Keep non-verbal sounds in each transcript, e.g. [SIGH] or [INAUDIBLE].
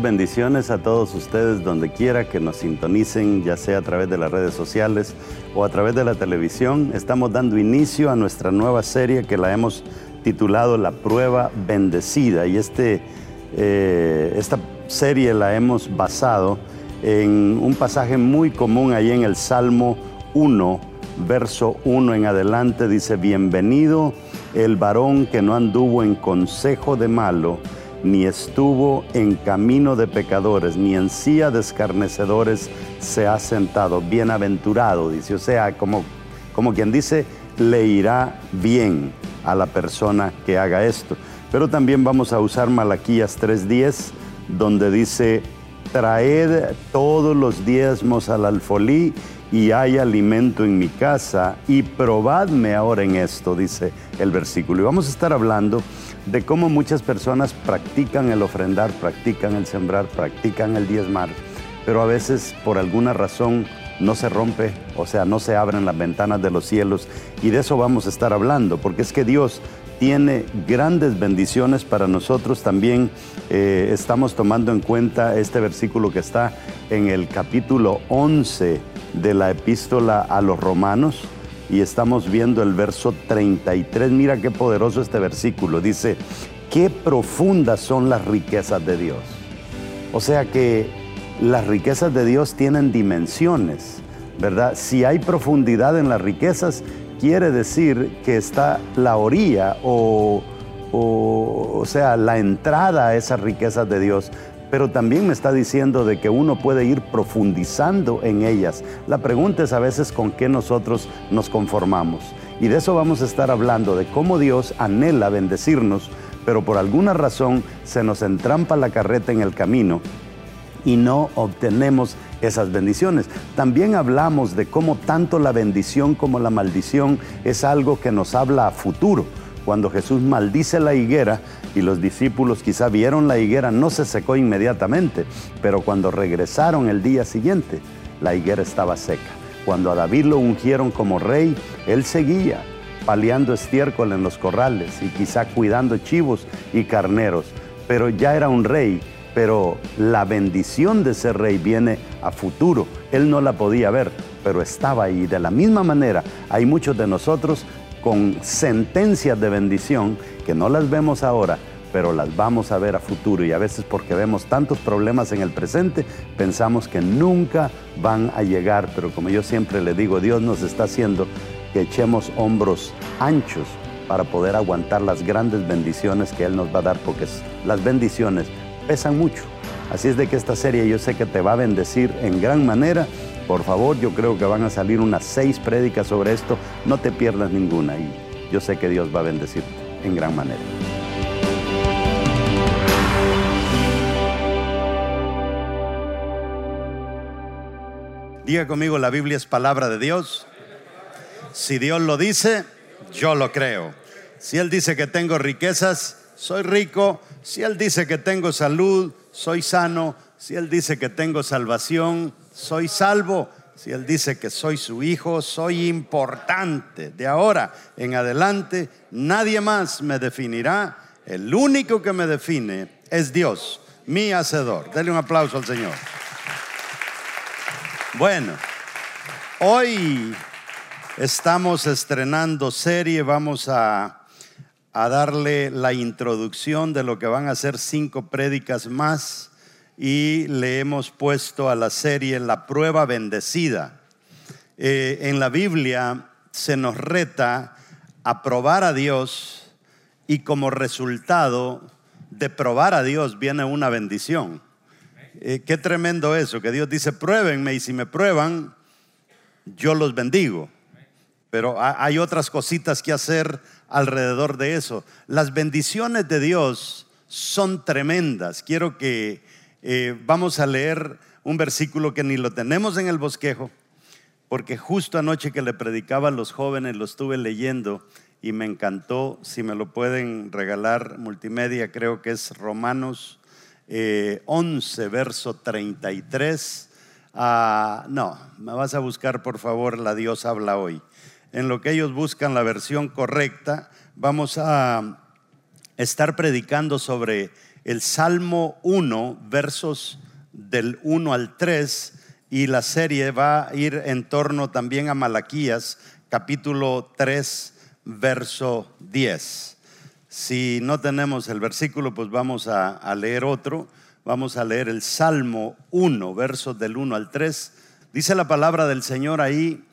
Bendiciones a todos ustedes donde quiera que nos sintonicen, ya sea a través de las redes sociales o a través de la televisión. Estamos dando inicio a nuestra nueva serie que la hemos titulado La prueba bendecida y este, eh, esta serie la hemos basado en un pasaje muy común ahí en el Salmo 1, verso 1 en adelante. Dice, bienvenido el varón que no anduvo en consejo de malo ni estuvo en camino de pecadores, ni en silla de escarnecedores se ha sentado. Bienaventurado, dice. O sea, como, como quien dice, le irá bien a la persona que haga esto. Pero también vamos a usar Malaquías 3.10, donde dice, traed todos los diezmos al alfolí y hay alimento en mi casa y probadme ahora en esto, dice el versículo. Y vamos a estar hablando de cómo muchas personas practican el ofrendar, practican el sembrar, practican el diezmar, pero a veces por alguna razón no se rompe, o sea, no se abren las ventanas de los cielos. Y de eso vamos a estar hablando, porque es que Dios tiene grandes bendiciones para nosotros. También eh, estamos tomando en cuenta este versículo que está en el capítulo 11 de la epístola a los romanos y estamos viendo el verso 33. Mira qué poderoso este versículo. Dice, qué profundas son las riquezas de Dios. O sea que las riquezas de Dios tienen dimensiones, ¿verdad? Si hay profundidad en las riquezas, quiere decir que está la orilla o, o, sea, la entrada a esas riquezas de Dios pero también me está diciendo de que uno puede ir profundizando en ellas. La pregunta es a veces con qué nosotros nos conformamos. Y de eso vamos a estar hablando, de cómo Dios anhela bendecirnos, pero por alguna razón se nos entrampa la carreta en el camino y no obtenemos esas bendiciones. También hablamos de cómo tanto la bendición como la maldición es algo que nos habla a futuro cuando Jesús maldice la higuera y los discípulos quizá vieron la higuera, no se secó inmediatamente, pero cuando regresaron el día siguiente, la higuera estaba seca. Cuando a David lo ungieron como rey, él seguía paliando estiércol en los corrales y quizá cuidando chivos y carneros, pero ya era un rey, pero la bendición de ser rey viene a futuro. Él no la podía ver, pero estaba ahí. De la misma manera, hay muchos de nosotros con sentencias de bendición que no las vemos ahora, pero las vamos a ver a futuro. Y a veces porque vemos tantos problemas en el presente, pensamos que nunca van a llegar, pero como yo siempre le digo, Dios nos está haciendo que echemos hombros anchos para poder aguantar las grandes bendiciones que Él nos va a dar, porque las bendiciones pesan mucho. Así es de que esta serie yo sé que te va a bendecir en gran manera por favor, yo creo que van a salir unas seis prédicas sobre esto. No te pierdas ninguna y yo sé que Dios va a bendecirte en gran manera. Diga conmigo, la Biblia es palabra de Dios. Si Dios lo dice, yo lo creo. Si Él dice que tengo riquezas, soy rico. Si Él dice que tengo salud, soy sano. Si Él dice que tengo salvación, soy salvo. Si Él dice que soy su hijo, soy importante. De ahora en adelante, nadie más me definirá. El único que me define es Dios, mi hacedor. Dele un aplauso al Señor. Bueno, hoy estamos estrenando serie, vamos a, a darle la introducción de lo que van a ser cinco prédicas más y le hemos puesto a la serie La prueba bendecida. Eh, en la Biblia se nos reta a probar a Dios y como resultado de probar a Dios viene una bendición. Eh, qué tremendo eso, que Dios dice, pruébenme y si me prueban, yo los bendigo. Pero hay otras cositas que hacer alrededor de eso. Las bendiciones de Dios son tremendas. Quiero que eh, vamos a leer un versículo que ni lo tenemos en el bosquejo, porque justo anoche que le predicaba a los jóvenes lo estuve leyendo y me encantó. Si me lo pueden regalar multimedia, creo que es Romanos 11, eh, verso 33. Ah, no, me vas a buscar por favor la Dios habla hoy. En lo que ellos buscan la versión correcta, vamos a estar predicando sobre el Salmo 1, versos del 1 al 3, y la serie va a ir en torno también a Malaquías, capítulo 3, verso 10. Si no tenemos el versículo, pues vamos a, leer otro. Vamos a leer el Salmo 1, versos del 1 al 3. Dice la palabra del Señor ahí,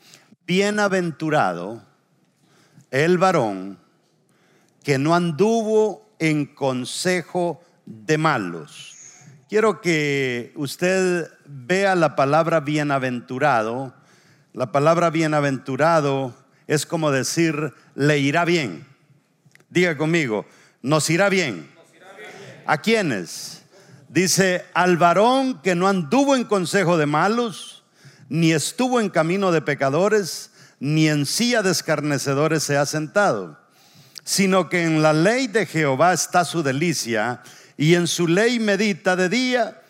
bienaventurado el varón que no anduvo en consejo de malos. Quiero que usted vea la palabra bienaventurado. La palabra bienaventurado es como decir, le irá bien. Diga conmigo, nos irá bien. ¿A quiénes? Dice, al varón que no anduvo en consejo de malos, ni estuvo en camino de pecadores, ni en silla de escarnecedores se ha sentado, sino que en la ley de Jehová está su delicia, y en su ley medita de día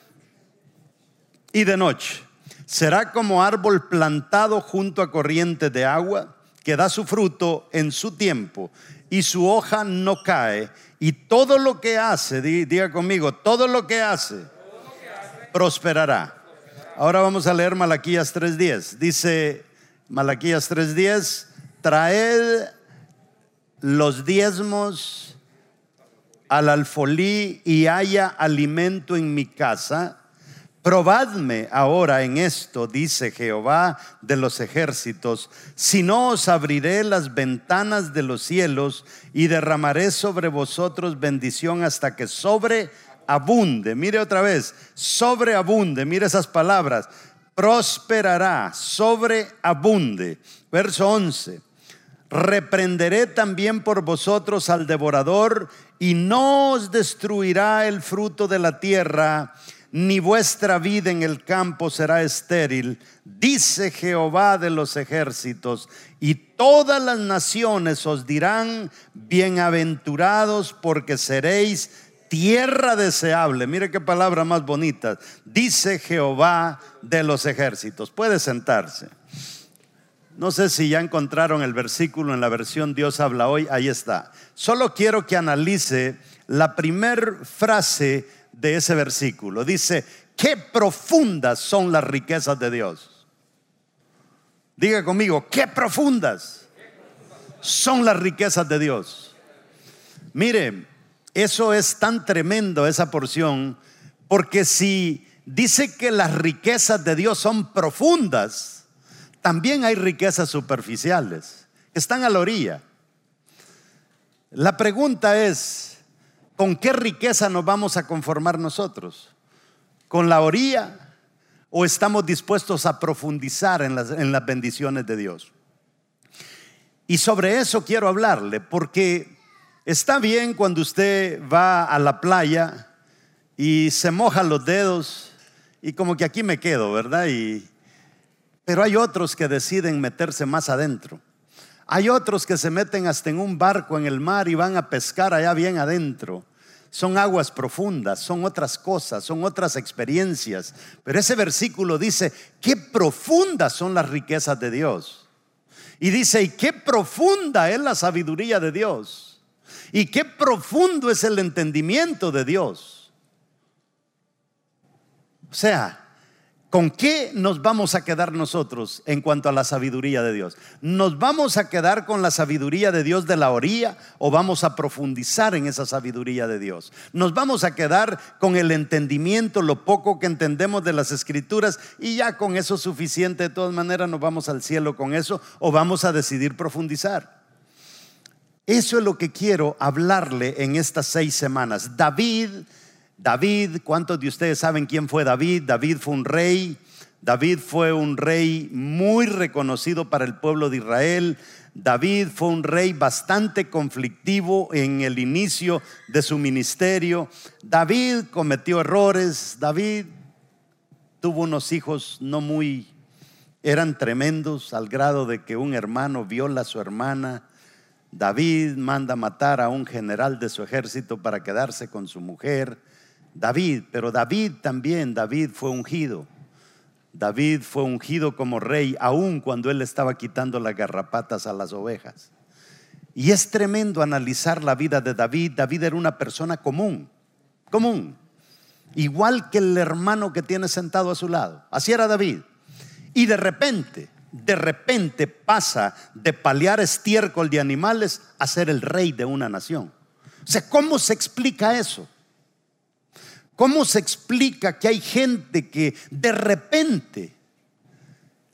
y de noche. Será como árbol plantado junto a corrientes de agua, que da su fruto en su tiempo, y su hoja no cae, y todo lo que hace, diga conmigo, todo lo que hace, prosperará. Ahora vamos a leer Malaquías 3.10. Dice Malaquías 3.10, traed los diezmos al alfolí y haya alimento en mi casa. Probadme ahora en esto, dice Jehová de los ejércitos, si no os abriré las ventanas de los cielos y derramaré sobre vosotros bendición hasta que sobreabunde. Mire otra vez, sobreabunde, mire esas palabras, prosperará, sobreabunde. Verso 11 reprenderé también por vosotros al devorador y no os destruirá el fruto de la tierra, ni vuestra vida en el campo será estéril, dice Jehová de los ejércitos, y todas las naciones os dirán, bienaventurados porque seréis tierra deseable. Mire qué palabra más bonita. Dice Jehová de los ejércitos. Puede sentarse. No sé si ya encontraron el versículo en la versión Dios habla hoy, ahí está. Solo quiero que analice la primer frase de ese versículo. Dice, qué profundas son las riquezas de Dios. Diga conmigo, qué profundas son las riquezas de Dios. Mire, eso es tan tremendo, esa porción, porque si dice que las riquezas de Dios son profundas, también hay riquezas superficiales, están a la orilla. La pregunta es, ¿con qué riqueza nos vamos a conformar nosotros? ¿Con la orilla o estamos dispuestos a profundizar en las, en las bendiciones de Dios? Y sobre eso quiero hablarle, porque está bien cuando usted va a la playa y se moja los dedos y como que aquí me quedo, ¿verdad? Y, pero hay otros que deciden meterse más adentro. Hay otros que se meten hasta en un barco en el mar y van a pescar allá bien adentro. Son aguas profundas, son otras cosas, son otras experiencias. Pero ese versículo dice, qué profundas son las riquezas de Dios. Y dice, y qué profunda es la sabiduría de Dios. Y qué profundo es el entendimiento de Dios. O sea, ¿Con qué nos vamos a quedar nosotros en cuanto a la sabiduría de Dios? ¿Nos vamos a quedar con la sabiduría de Dios de la orilla o vamos a profundizar en esa sabiduría de Dios? ¿Nos vamos a quedar con el entendimiento, lo poco que entendemos de las escrituras y ya con eso suficiente? De todas maneras nos vamos al cielo con eso o vamos a decidir profundizar. Eso es lo que quiero hablarle en estas seis semanas. David David, ¿cuántos de ustedes saben quién fue David? David fue un rey. David fue un rey muy reconocido para el pueblo de Israel. David fue un rey bastante conflictivo en el inicio de su ministerio. David cometió errores. David tuvo unos hijos no muy, eran tremendos al grado de que un hermano viola a su hermana. David manda matar a un general de su ejército para quedarse con su mujer. David, pero David también, David fue ungido. David fue ungido como rey aun cuando él estaba quitando las garrapatas a las ovejas. Y es tremendo analizar la vida de David. David era una persona común, común. Igual que el hermano que tiene sentado a su lado. Así era David. Y de repente, de repente pasa de paliar estiércol de animales a ser el rey de una nación. O sea, ¿cómo se explica eso? ¿Cómo se explica que hay gente que de repente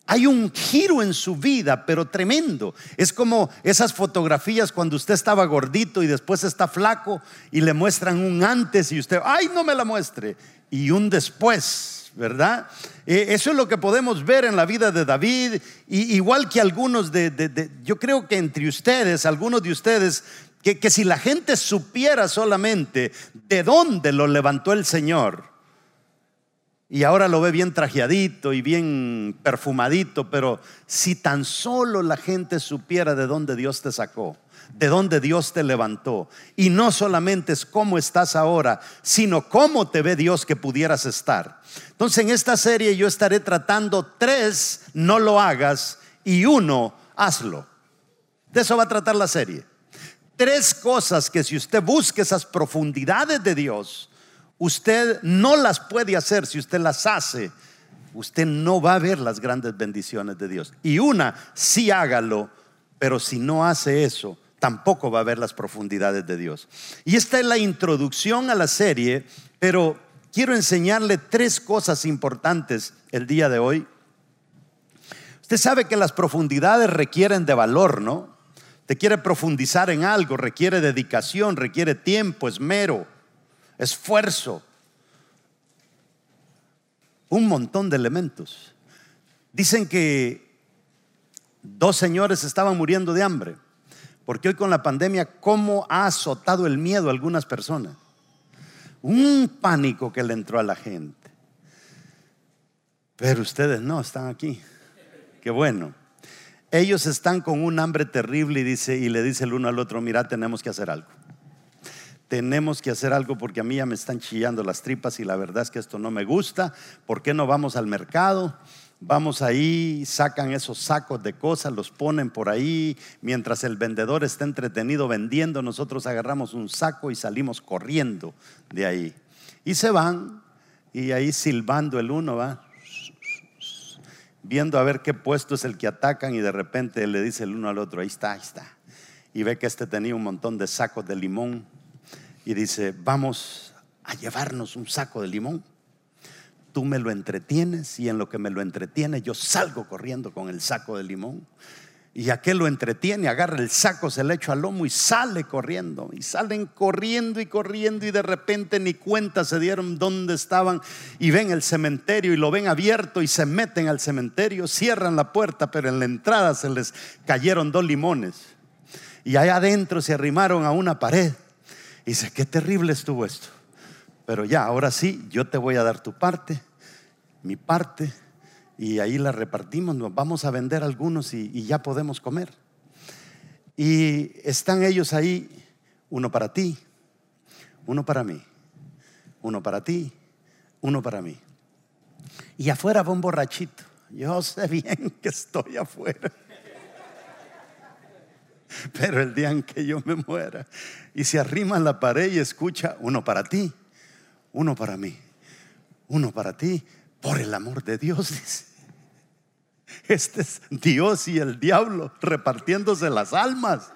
hay un giro en su vida, pero tremendo. Es como esas fotografías cuando usted estaba gordito y después está flaco y le muestran un antes y usted, ay, no me la muestre. Y un después, ¿verdad? Eh, eso es lo que podemos ver en la vida de David. Y, igual que algunos de, yo creo que entre ustedes, algunos de ustedes, que, que si la gente supiera solamente de dónde lo levantó el Señor, y ahora lo ve bien trajeadito y bien perfumadito, pero si tan solo la gente supiera de dónde Dios te sacó, de dónde Dios te levantó, y no solamente es cómo estás ahora, sino cómo te ve Dios que pudieras estar. Entonces en esta serie yo estaré tratando tres, no lo hagas, y uno, hazlo. De eso va a tratar la serie. Tres cosas que si usted busca esas profundidades de Dios, Usted no las puede hacer si usted las hace. Usted no va a ver las grandes bendiciones de Dios. Y una, sí hágalo, pero si no hace eso, tampoco va a ver las profundidades de Dios. Y esta es la introducción a la serie, pero quiero enseñarle tres cosas importantes el día de hoy. Usted sabe que las profundidades requieren de valor, ¿no? Te quiere profundizar en algo, requiere dedicación, requiere tiempo, esmero esfuerzo, un montón de elementos. Dicen que dos señores estaban muriendo de hambre, porque hoy con la pandemia, ¿cómo ha azotado el miedo a algunas personas? Un pánico que le entró a la gente. Pero ustedes no, están aquí. Qué bueno. Ellos están con un hambre terrible y, dice, y le dice el uno al otro, mira, tenemos que hacer algo tenemos que hacer algo porque a mí ya me están chillando las tripas y la verdad es que esto no me gusta. ¿Por qué no vamos al mercado? Vamos ahí, sacan esos sacos de cosas, los ponen por ahí, mientras el vendedor está entretenido vendiendo, nosotros agarramos un saco y salimos corriendo de ahí. Y se van, y ahí silbando el uno va, viendo a ver qué puesto es el que atacan y de repente le dice el uno al otro, ahí está, ahí está. Y ve que este tenía un montón de sacos de limón y dice, vamos a llevarnos un saco de limón. Tú me lo entretienes y en lo que me lo entretiene yo salgo corriendo con el saco de limón. Y aquel lo entretiene, agarra el saco, se le echa al lomo y sale corriendo. Y salen corriendo y corriendo y de repente ni cuenta se dieron dónde estaban y ven el cementerio y lo ven abierto y se meten al cementerio, cierran la puerta, pero en la entrada se les cayeron dos limones. Y allá adentro se arrimaron a una pared dice, qué terrible estuvo esto. Pero ya, ahora sí, yo te voy a dar tu parte, mi parte, y ahí la repartimos, vamos a vender algunos y, y ya podemos comer. Y están ellos ahí, uno para ti, uno para mí, uno para ti, uno para mí. Y afuera va un borrachito. Yo sé bien [LAUGHS] que estoy afuera. Pero el día en que yo me muera y se arrima a la pared y escucha, uno para ti, uno para mí, uno para ti, por el amor de Dios, [LAUGHS] dice. [LAUGHS] Este es Dios y el diablo repartiéndose las almas.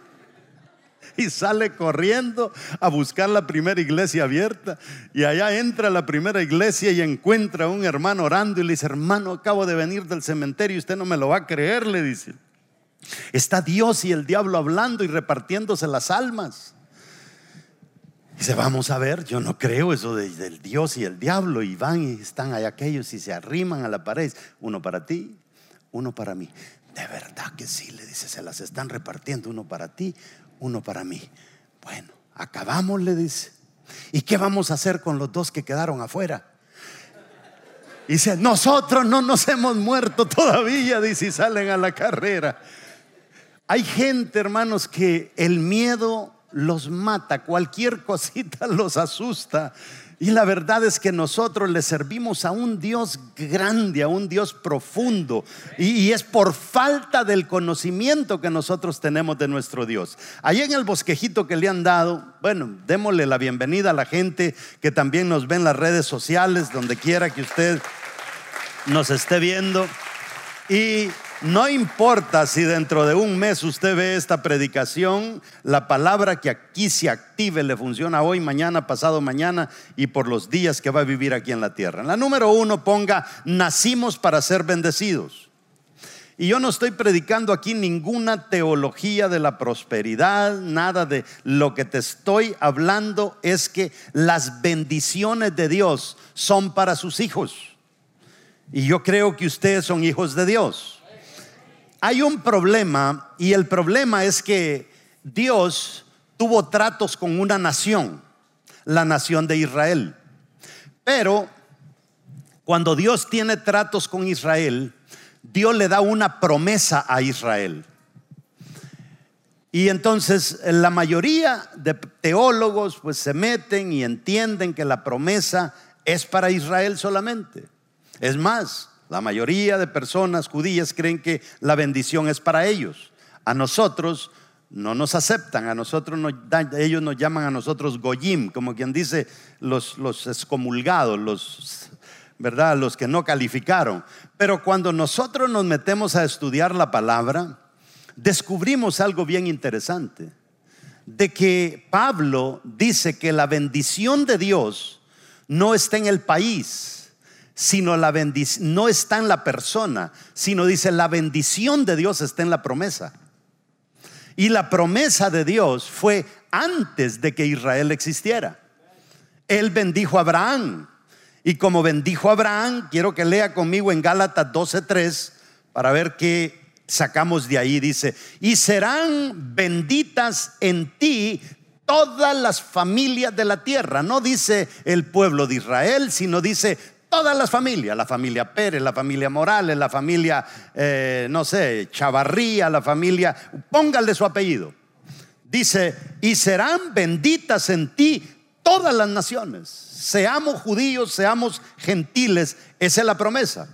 Y sale corriendo a buscar la primera iglesia abierta. Y allá entra la primera iglesia y encuentra a un hermano orando y le dice, hermano, acabo de venir del cementerio usted no me lo va a creer, le dice. Está Dios y el diablo hablando y repartiéndose las almas. Dice, vamos a ver, yo no creo eso del Dios y el diablo. Y van y están ahí aquellos y se arriman a la pared. Uno para ti, uno para mí. De verdad que sí, le dice, se las están repartiendo. Uno para ti, uno para mí. Bueno, acabamos, le dice. ¿Y qué vamos a hacer con los dos que quedaron afuera? Dice, nosotros no nos hemos muerto todavía, dice, y salen a la carrera. Hay gente, hermanos, que el miedo los mata, cualquier cosita los asusta Y la verdad es que nosotros le servimos a un Dios grande, a un Dios profundo. Y, es por falta del conocimiento que nosotros tenemos de nuestro Dios. Ahí en el bosquejito que le han dado, bueno, démosle la bienvenida a la gente que también nos ve en las redes sociales, donde quiera que usted nos esté viendo. Y no importa si dentro de un mes usted ve esta predicación, la palabra que aquí se active le funciona hoy, mañana, pasado mañana y por los días que va a vivir aquí en la tierra. En la número uno ponga, nacimos para ser bendecidos. Y yo no estoy predicando aquí ninguna teología de la prosperidad, nada de lo que te estoy hablando es que las bendiciones de Dios son para sus hijos. Y yo creo que ustedes son hijos de Dios hay un problema y el problema es que Dios tuvo tratos con una nación, la nación de Israel. Pero cuando Dios tiene tratos con Israel, Dios le da una promesa a Israel. Y entonces la mayoría de teólogos pues se meten y entienden que la promesa es para Israel solamente. Es más, la mayoría de personas judías creen que la bendición es para ellos. A nosotros no nos aceptan, a nosotros ellos nos llaman a nosotros goyim, como quien dice los, los excomulgados, los, ¿verdad? los que no calificaron. Pero cuando nosotros nos metemos a estudiar la palabra, descubrimos algo bien interesante, de que Pablo dice que la bendición de Dios no está en el país, sino la bendición, no está en la persona, sino dice la bendición de Dios está en la promesa. Y la promesa de Dios fue antes de que Israel existiera. Él bendijo a Abraham. Y como bendijo a Abraham, quiero que lea conmigo en Gálatas 12:3 para ver qué sacamos de ahí. Dice, y serán benditas en ti todas las familias de la tierra. No dice el pueblo de Israel, sino dice todas las familias, la familia Pérez, la familia Morales, la familia, eh, no sé, Chavarría, la familia, póngale su apellido. Dice, y serán benditas en ti todas las naciones, seamos judíos, seamos gentiles, esa es la promesa.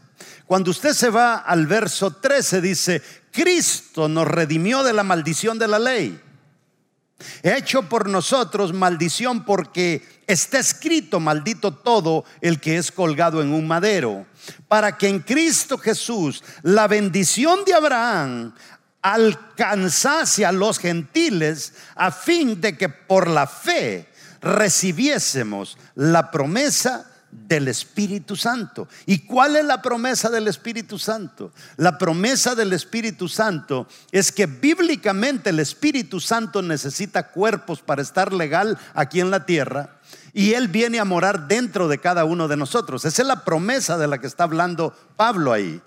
Cuando usted se va al verso 13, dice, Cristo nos redimió de la maldición de la ley hecho por nosotros maldición porque está escrito, maldito todo el que es colgado en un madero, para que en Cristo Jesús la bendición de Abraham alcanzase a los gentiles a fin de que por la fe recibiésemos la promesa del Espíritu Santo. ¿Y cuál es la promesa del Espíritu Santo? La promesa del Espíritu Santo es que bíblicamente el Espíritu Santo necesita cuerpos para estar legal aquí en la tierra y Él viene a morar dentro de cada uno de nosotros. Esa es la promesa de la que está hablando Pablo ahí.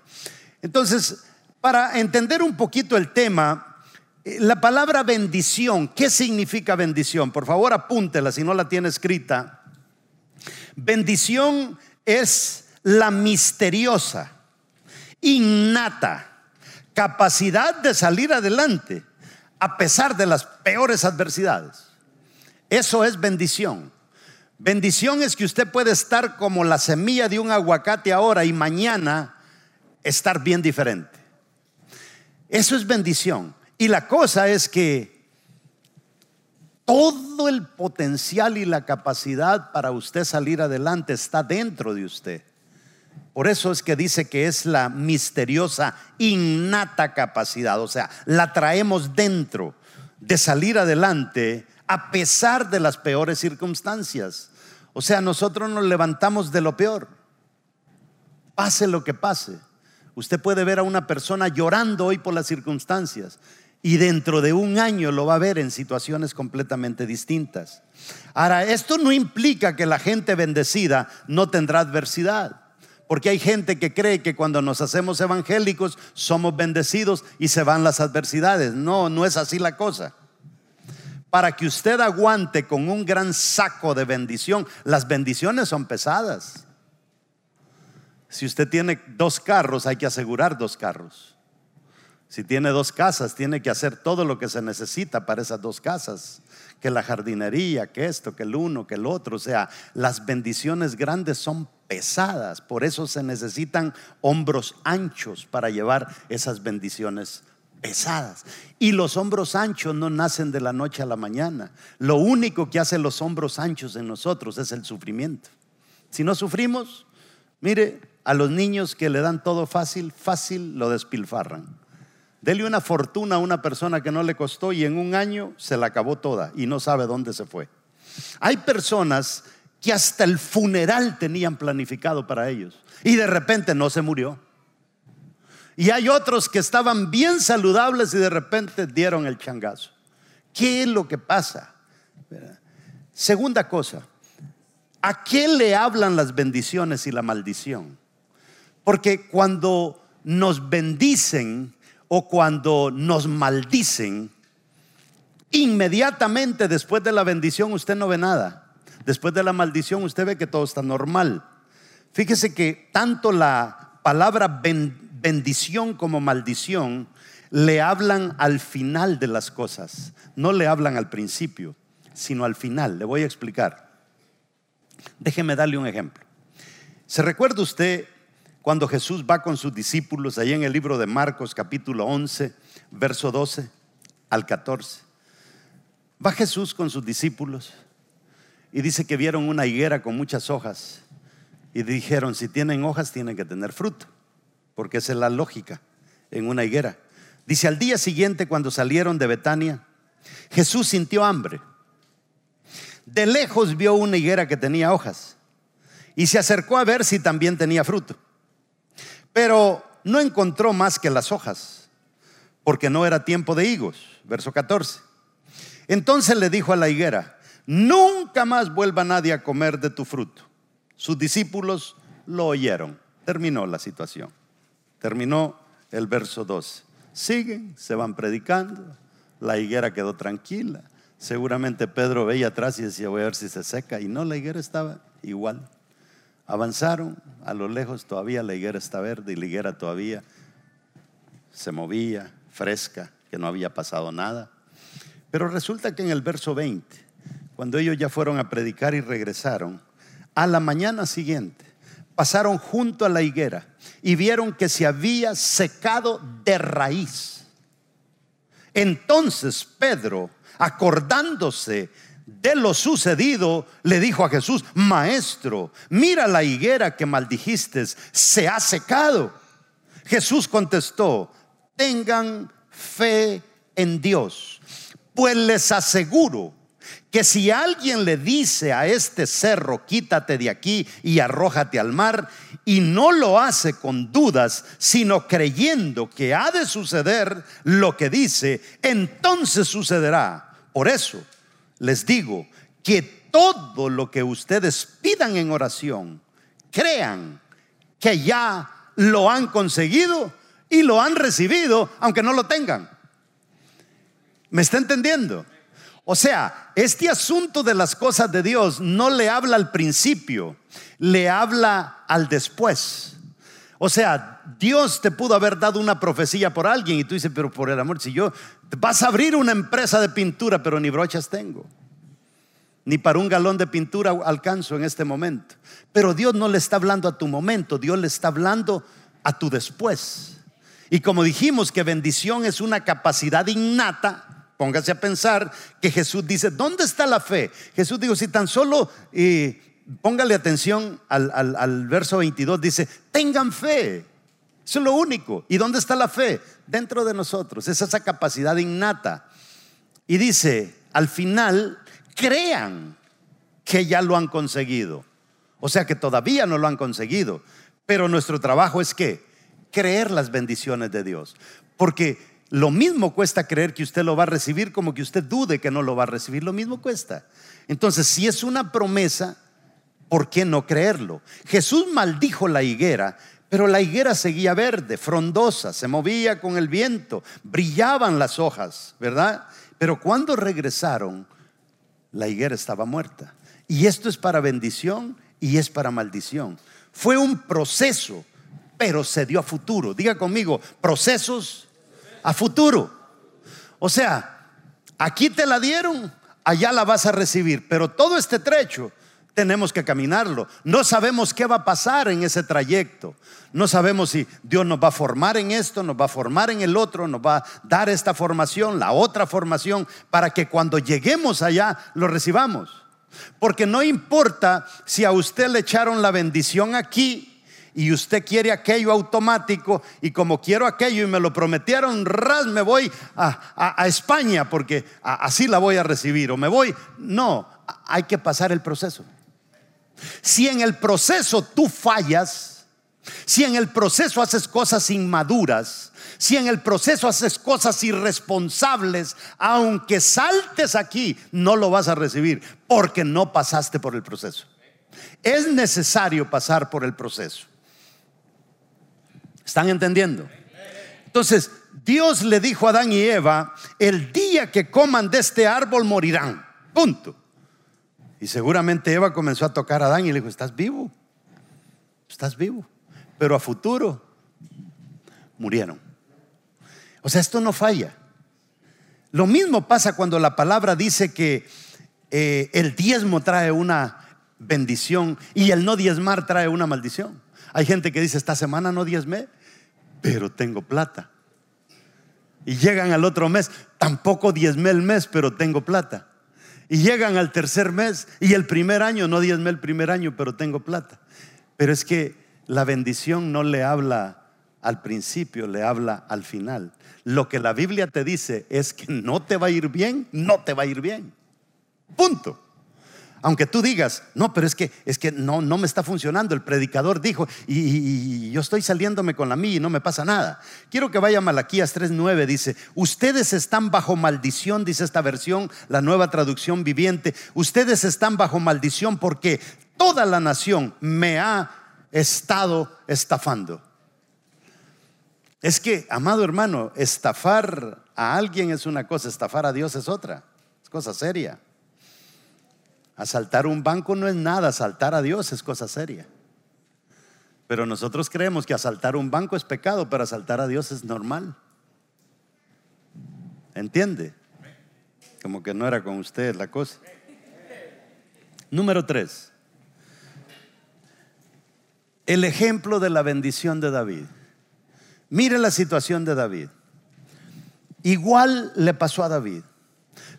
Entonces, para entender un poquito el tema, eh, la palabra bendición, ¿qué significa bendición? Por favor, apúntela si no la tiene escrita. Bendición es la misteriosa, innata capacidad de salir adelante a pesar de las peores adversidades. Eso es bendición. Bendición es que usted puede estar como la semilla de un aguacate ahora y mañana estar bien diferente. Eso es bendición. Y la cosa es que todo el potencial y la capacidad para usted salir adelante está dentro de usted. Por eso es que dice que es la misteriosa, innata capacidad. O sea, la traemos dentro de salir adelante a pesar de las peores circunstancias. O sea, nosotros nos levantamos de lo peor. Pase lo que pase. Usted puede ver a una persona llorando hoy por las circunstancias y dentro de un año lo va a ver en situaciones completamente distintas. Ahora, esto no implica que la gente bendecida no tendrá adversidad. Porque hay gente que cree que cuando nos hacemos evangélicos somos bendecidos y se van las adversidades. No, no es así la cosa. Para que usted aguante con un gran saco de bendición, las bendiciones son pesadas. Si usted tiene dos carros, hay que asegurar dos carros. Si tiene dos casas, tiene que hacer todo lo que se necesita para esas dos casas. que la jardinería, que esto, que el uno, que el otro. O sea, las bendiciones grandes son pesadas, por eso se necesitan hombros anchos para llevar esas bendiciones pesadas. Y los hombros anchos no nacen de la noche a la mañana. Lo único que hace los hombros anchos en nosotros es el sufrimiento. Si no sufrimos, mire, a los niños que le dan todo fácil, fácil lo despilfarran. Dele una fortuna a una persona que no le costó y en un año se la acabó toda y no sabe dónde se fue. Hay personas que hasta el funeral tenían planificado para ellos y de repente no se murió. Y hay otros que estaban bien saludables y de repente dieron el changazo. ¿Qué es lo que pasa? Segunda cosa, ¿a qué le hablan las bendiciones y la maldición? Porque cuando nos bendicen, o cuando nos maldicen, inmediatamente después de la bendición usted no ve nada. Después de la maldición usted ve que todo está normal. Fíjese que tanto la palabra bendición como maldición le hablan al final de las cosas, no le hablan al principio, sino al final. Le voy a explicar. Déjeme darle un ejemplo. ¿Se recuerda usted cuando Jesús va con sus discípulos, ahí en el libro de Marcos capítulo 11, verso 12 al 14. Va Jesús con sus discípulos y dice que vieron una higuera con muchas hojas y dijeron, si tienen hojas tienen que tener fruto, porque esa es la lógica en una higuera. Dice, al día siguiente cuando salieron de Betania, Jesús sintió hambre. De lejos vio una higuera que tenía hojas y se acercó a ver si también tenía fruto. Pero no encontró más que las hojas, porque no era tiempo de higos. Verso 14. Entonces le dijo a la higuera, nunca más vuelva nadie a comer de tu fruto. Sus discípulos lo oyeron. Terminó la situación. Terminó el verso 12. Siguen, se van predicando. La higuera quedó tranquila. Seguramente Pedro veía atrás y decía, voy a ver si se seca. Y no, la higuera estaba igual. Avanzaron, a lo lejos todavía la higuera está verde y la higuera todavía se movía, fresca, que no había pasado nada. Pero resulta que en el verso 20, cuando ellos ya fueron a predicar y regresaron, a la mañana siguiente pasaron junto a la higuera y vieron que se había secado de raíz. Entonces Pedro, acordándose de lo sucedido, le dijo a Jesús, Maestro, mira la higuera que maldijiste, se ha secado. Jesús contestó, tengan fe en Dios, pues les aseguro que si alguien le dice a este cerro, quítate de aquí y arrójate al mar, y no lo hace con dudas, sino creyendo que ha de suceder lo que dice, entonces sucederá. Por eso, les digo que todo lo que ustedes pidan en oración, crean que ya lo han conseguido y lo han recibido, aunque no lo tengan. ¿Me está entendiendo? O sea, este asunto de las cosas de Dios no le habla al principio, le habla al después. O sea, Dios te pudo haber dado una profecía por alguien y tú dices, pero por el amor, si yo vas a abrir una empresa de pintura, pero ni brochas tengo. Ni para un galón de pintura alcanzo en este momento. Pero Dios no le está hablando a tu momento, Dios le está hablando a tu después. Y como dijimos que bendición es una capacidad innata, póngase a pensar que Jesús dice, ¿dónde está la fe? Jesús dijo, si tan solo, eh, póngale atención al, al verso 22, dice, tengan fe. Eso es lo único. ¿Y dónde está la fe? Dentro de nosotros. Es esa capacidad innata. Y dice, al final, crean que ya lo han conseguido. O sea que todavía no lo han conseguido. Pero nuestro trabajo es que creer las bendiciones de Dios. Porque lo mismo cuesta creer que usted lo va a recibir como que usted dude que no lo va a recibir. Lo mismo cuesta. Entonces, si es una promesa, ¿por qué no creerlo? Jesús maldijo la higuera pero la higuera seguía verde, frondosa, se movía con el viento, brillaban las hojas, ¿verdad? Pero cuando regresaron, la higuera estaba muerta. Y esto es para bendición y es para maldición. Fue un proceso, pero se dio a futuro. Diga conmigo, procesos a futuro. O sea, aquí te la dieron, allá la vas a recibir. Pero todo este trecho tenemos que caminarlo. No sabemos qué va a pasar en ese trayecto. No sabemos si Dios nos va a formar en esto, nos va a formar en el otro, nos va a dar esta formación, la otra formación, para que cuando lleguemos allá lo recibamos. Porque no importa si a usted le echaron la bendición aquí y usted quiere aquello automático y como quiero aquello y me lo prometieron, ras, me voy a, España porque así la voy a recibir o me voy. No, hay que pasar el proceso. Si en el proceso tú fallas, si en el proceso haces cosas inmaduras, si en el proceso haces cosas irresponsables, aunque saltes aquí, no lo vas a recibir porque no pasaste por el proceso. Es necesario pasar por el proceso. ¿Están entendiendo? Entonces, Dios le dijo a Adán y Eva, el día que coman de este árbol morirán. Punto. Y seguramente Eva comenzó a tocar a Adán y le dijo, estás vivo, estás vivo. Pero a futuro murieron. O sea, esto no falla. Lo mismo pasa cuando la palabra dice que eh, el diezmo trae una bendición y el no diezmar trae una maldición. Hay gente que dice, esta semana no diezmé, pero tengo plata. Y llegan al otro mes, tampoco diezmé el mes, pero tengo plata. Y llegan al tercer mes y el primer año, no diezmé el primer año, pero tengo plata. Pero es que la bendición no le habla al principio, le habla al final. Lo que la Biblia te dice es que no te va a ir bien, no te va a ir bien. Punto. Aunque tú digas, no, pero es que, es que no, no me está funcionando. El predicador dijo, y, yo estoy saliéndome con la mía y no me pasa nada. Quiero que vaya a Malaquías 3.9, dice, ustedes están bajo maldición, dice esta versión, la nueva traducción viviente. Ustedes están bajo maldición porque toda la nación me ha estado estafando. Es que, amado hermano, estafar a alguien es una cosa, estafar a Dios es otra. Es cosa seria. Asaltar un banco no es nada, asaltar a Dios es cosa seria. Pero nosotros creemos que asaltar un banco es pecado, pero asaltar a Dios es normal. ¿Entiende? Como que no era con usted la cosa. Número tres. El ejemplo de la bendición de David. Mire la situación de David. Igual le pasó a David.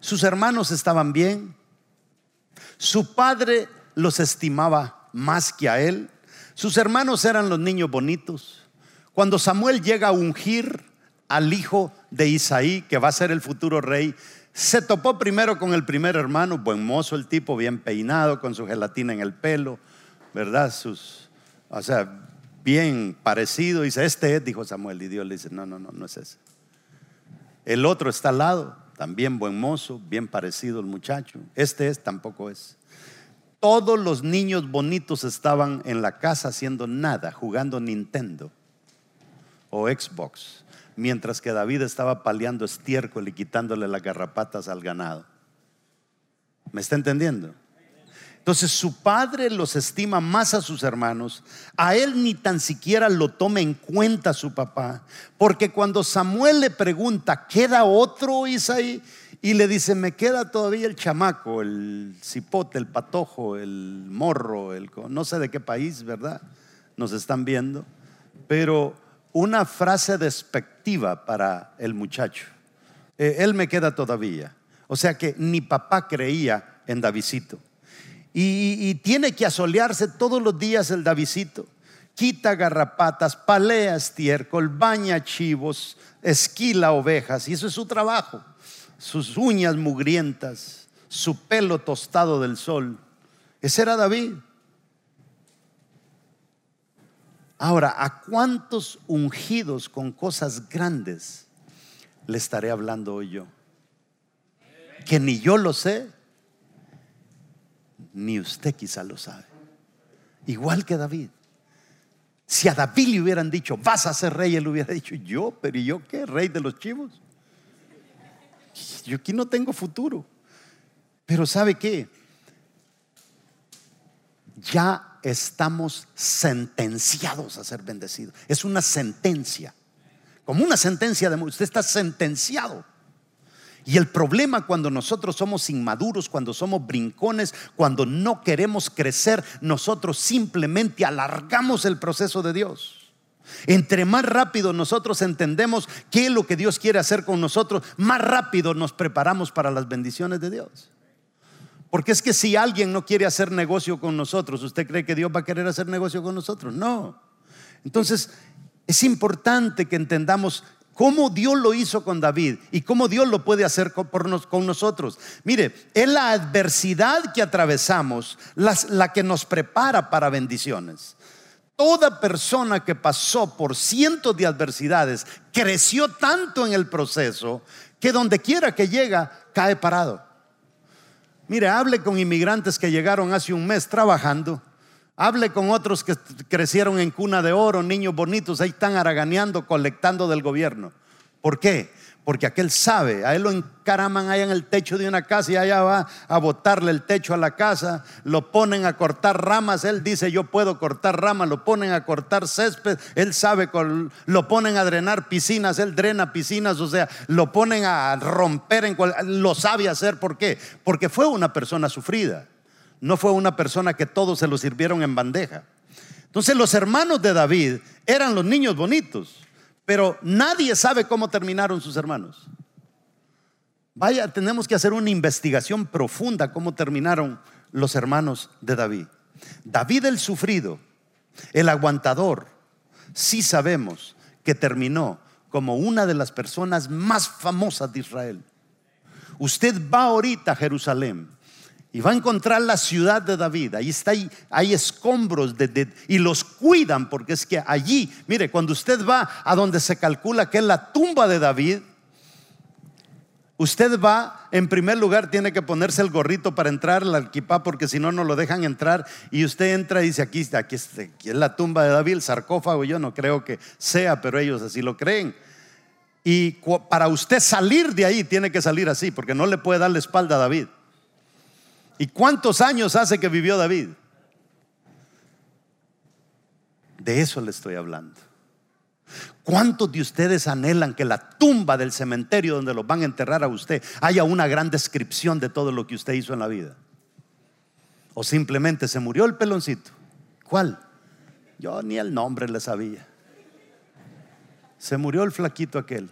Sus hermanos estaban bien, su padre los estimaba más que a él. Sus hermanos eran los niños bonitos. Cuando Samuel llega a ungir al hijo de Isaí, que va a ser el futuro rey, se topó primero con el primer hermano, buen mozo el tipo, bien peinado, con su gelatina en el pelo, ¿verdad? Sus, o sea, bien parecido. Dice, este es, dijo Samuel. Y Dios le dice, no, no, no, no es ese. El otro está al lado, también buen mozo, bien parecido el muchacho. Este es, tampoco es. Todos los niños bonitos estaban en la casa haciendo nada, jugando Nintendo o Xbox, mientras que David estaba paliando estiércol y quitándole las garrapatas al ganado. ¿Me está entendiendo? Entonces su padre los estima más a sus hermanos, a él ni tan siquiera lo toma en cuenta su papá, porque cuando Samuel le pregunta, ¿queda otro Isaí? Y le dice, me queda todavía el chamaco, el cipote, el patojo, el morro, el no sé de qué país, ¿verdad? Nos están viendo, pero una frase despectiva para el muchacho. Eh, él me queda todavía. O sea que ni papá creía en Davidito. Y, tiene que asolearse todos los días el Davidito. Quita garrapatas, palea estiércol, baña chivos, esquila ovejas, y eso es su trabajo. Sus uñas mugrientas, su pelo tostado del sol. Ese era David. Ahora, ¿a cuántos ungidos con cosas grandes le estaré hablando hoy yo? Que ni yo lo sé, ni usted quizá lo sabe. Igual que David. Si a David le hubieran dicho, vas a ser rey, él hubiera dicho, yo, pero ¿y yo qué? Rey de los chivos. Yo aquí no tengo futuro. Pero ¿sabe qué? Ya estamos sentenciados a ser bendecidos. Es una sentencia. Como una sentencia de usted está sentenciado. Y el problema cuando nosotros somos inmaduros, cuando somos brincones, cuando no queremos crecer, nosotros simplemente alargamos el proceso de Dios. Entre más rápido nosotros entendemos qué es lo que Dios quiere hacer con nosotros, más rápido nos preparamos para las bendiciones de Dios. Porque es que si alguien no quiere hacer negocio con nosotros, ¿usted cree que Dios va a querer hacer negocio con nosotros? No. Entonces, es importante que entendamos cómo Dios lo hizo con David y cómo Dios lo puede hacer con nosotros. Mire, es la adversidad que atravesamos la que nos prepara para bendiciones. Toda persona que pasó por cientos de adversidades creció tanto en el proceso que donde quiera que llega cae parado. Mire, hable con inmigrantes que llegaron hace un mes trabajando Hable con otros que crecieron en cuna de oro, niños bonitos, ahí están haraganeando, colectando del gobierno. ¿Por qué? Porque aquel sabe, a él lo encaraman allá en el techo de una casa y allá va a botarle el techo a la casa, lo ponen a cortar ramas, él dice yo puedo cortar ramas, lo ponen a cortar césped, él sabe, lo ponen a drenar piscinas, él drena piscinas, o sea, lo ponen a romper, en lo sabe hacer, ¿por qué? Porque fue una persona sufrida no fue una persona que todos se lo sirvieron en bandeja. Entonces los hermanos de David eran los niños bonitos, pero nadie sabe cómo terminaron sus hermanos. Vaya, tenemos que hacer una investigación profunda cómo terminaron los hermanos de David. David el sufrido, el aguantador, sí sabemos que terminó como una de las personas más famosas de Israel. Usted va ahorita a Jerusalén y va a encontrar la ciudad de David. Ahí está, hay escombros y los cuidan porque es que allí, mire, cuando usted va a donde se calcula que es la tumba de David, usted va, en primer lugar, tiene que ponerse el gorrito para entrar, la equipa porque si no, no lo dejan entrar. Y usted entra y dice, aquí, está, aquí, aquí es la tumba de David, el sarcófago. Yo no creo que sea, pero ellos así lo creen. Y para usted salir de ahí, tiene que salir así, porque no le puede dar la espalda a David. ¿Y cuántos años hace que vivió David? De eso le estoy hablando. ¿Cuántos de ustedes anhelan que la tumba del cementerio donde los van a enterrar a usted haya una gran descripción de todo lo que usted hizo en la vida? ¿O simplemente se murió el peloncito? ¿Cuál? Yo ni el nombre le sabía. Se murió el flaquito aquel.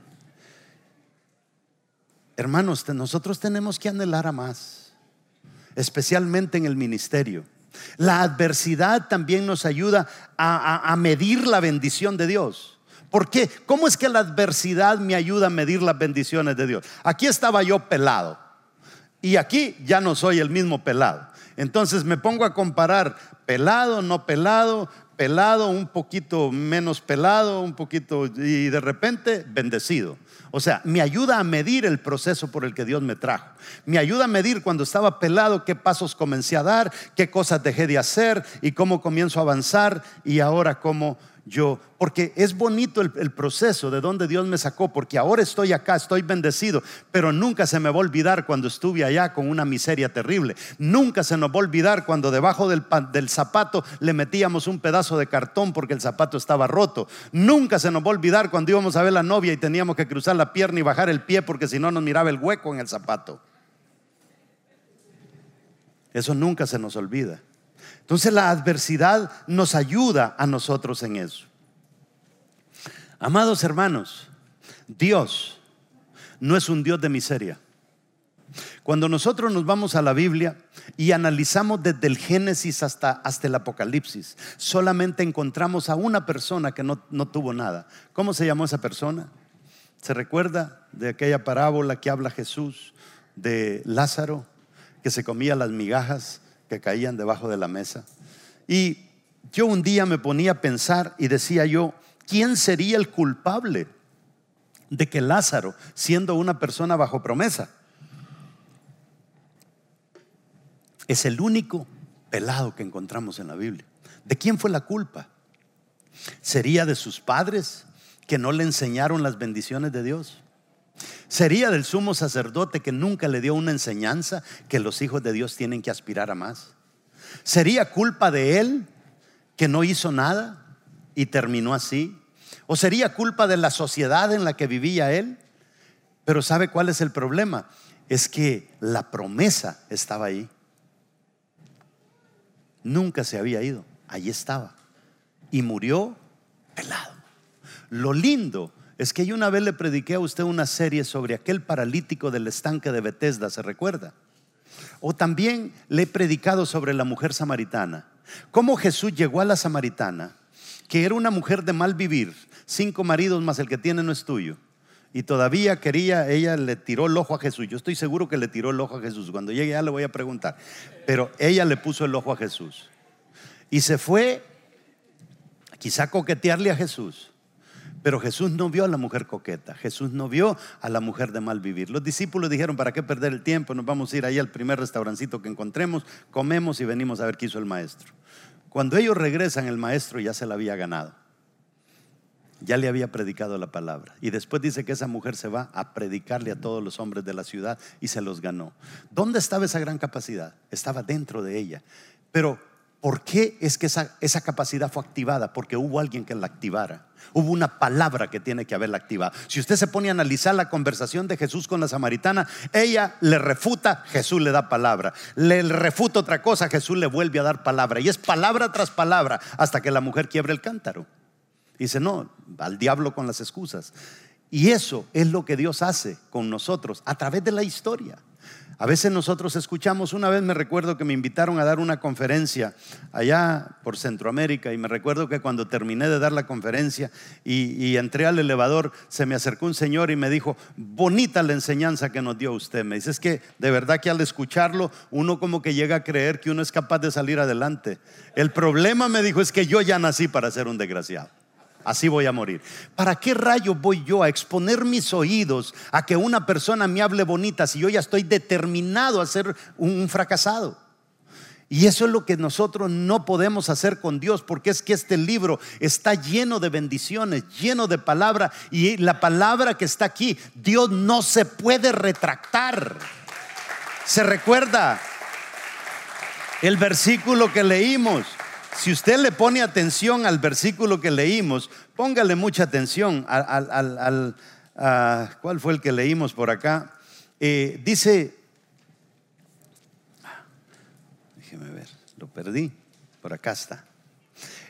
Hermanos, nosotros tenemos que anhelar a más especialmente en el ministerio. La adversidad también nos ayuda a, medir la bendición de Dios. ¿Por qué? ¿Cómo es que la adversidad me ayuda a medir las bendiciones de Dios? Aquí estaba yo pelado y aquí ya no soy el mismo pelado. Entonces me pongo a comparar pelado, no pelado, pelado, un poquito menos pelado, un poquito y de repente bendecido. O sea, me ayuda a medir el proceso por el que Dios me trajo. Me ayuda a medir cuando estaba pelado qué pasos comencé a dar, qué cosas dejé de hacer y cómo comienzo a avanzar y ahora cómo yo, porque es bonito el, proceso de donde Dios me sacó, porque ahora estoy acá, estoy bendecido, pero nunca se me va a olvidar cuando estuve allá con una miseria terrible. Nunca se nos va a olvidar cuando debajo del, del zapato le metíamos un pedazo de cartón porque el zapato estaba roto. Nunca se nos va a olvidar cuando íbamos a ver la novia y teníamos que cruzar la pierna y bajar el pie porque si no nos miraba el hueco en el zapato. Eso nunca se nos olvida. Entonces la adversidad nos ayuda a nosotros en eso. Amados hermanos, Dios no es un Dios de miseria. Cuando nosotros nos vamos a la Biblia y analizamos desde el Génesis hasta, hasta el Apocalipsis, solamente encontramos a una persona que no, no tuvo nada. ¿Cómo se llamó esa persona? ¿Se recuerda de aquella parábola que habla Jesús de Lázaro, que se comía las migajas que caían debajo de la mesa. Y yo un día me ponía a pensar y decía yo, ¿quién sería el culpable de que Lázaro, siendo una persona bajo promesa, es el único pelado que encontramos en la Biblia? ¿De quién fue la culpa? ¿Sería de sus padres que no le enseñaron las bendiciones de Dios? Sería del sumo sacerdote que nunca le dio una enseñanza que los hijos de Dios tienen que aspirar a más. Sería culpa de él que no hizo nada y terminó así. ¿O sería culpa de la sociedad en la que vivía él? Pero ¿sabe cuál es el problema? Es que la promesa estaba ahí. Nunca se había ido. Allí estaba. Y murió pelado. Lo lindo es que yo una vez le prediqué a usted una serie sobre aquel paralítico del estanque de Bethesda, ¿se recuerda? O también le he predicado sobre la mujer samaritana. Cómo Jesús llegó a la samaritana, que era una mujer de mal vivir, cinco maridos más el que tiene no es tuyo. Y todavía quería, ella le tiró el ojo a Jesús. Yo estoy seguro que le tiró el ojo a Jesús. Cuando llegue ya le voy a preguntar. Pero ella le puso el ojo a Jesús. Y se fue quizá coquetearle a Jesús. Pero Jesús no vio a la mujer coqueta, Jesús no vio a la mujer de mal vivir. Los discípulos dijeron, ¿para qué perder el tiempo? Nos vamos a ir ahí al primer restaurancito que encontremos, comemos y venimos a ver qué hizo el maestro. Cuando ellos regresan, el maestro ya se la había ganado. Ya le había predicado la palabra. Y después dice que esa mujer se va a predicarle a todos los hombres de la ciudad y se los ganó. ¿Dónde estaba esa gran capacidad? Estaba dentro de ella. Pero ¿Por qué es que esa, esa, capacidad fue activada? Porque hubo alguien que la activara. Hubo una palabra que tiene que haberla activado. Si usted se pone a analizar la conversación de Jesús con la samaritana, ella le refuta, Jesús le da palabra. Le refuta otra cosa, Jesús le vuelve a dar palabra. Y es palabra tras palabra hasta que la mujer quiebre el cántaro. dice, no, al diablo con las excusas. Y eso es lo que Dios hace con nosotros a través de la historia. A veces nosotros escuchamos, una vez me recuerdo que me invitaron a dar una conferencia allá por Centroamérica y me recuerdo que cuando terminé de dar la conferencia y, entré al elevador, se me acercó un señor y me dijo, bonita la enseñanza que nos dio usted. Me dice, es que de verdad que al escucharlo uno como que llega a creer que uno es capaz de salir adelante. El problema, me dijo, es que yo ya nací para ser un desgraciado así voy a morir. ¿Para qué rayo voy yo a exponer mis oídos a que una persona me hable bonita si yo ya estoy determinado a ser un fracasado? Y eso es lo que nosotros no podemos hacer con Dios, porque es que este libro está lleno de bendiciones, lleno de palabra, y la palabra que está aquí, Dios no se puede retractar. ¿Se recuerda el versículo que leímos? Si usted le pone atención al versículo que leímos, póngale mucha atención al, ¿cuál fue el que leímos por acá? Eh, dice, déjeme ver, lo perdí, por acá está.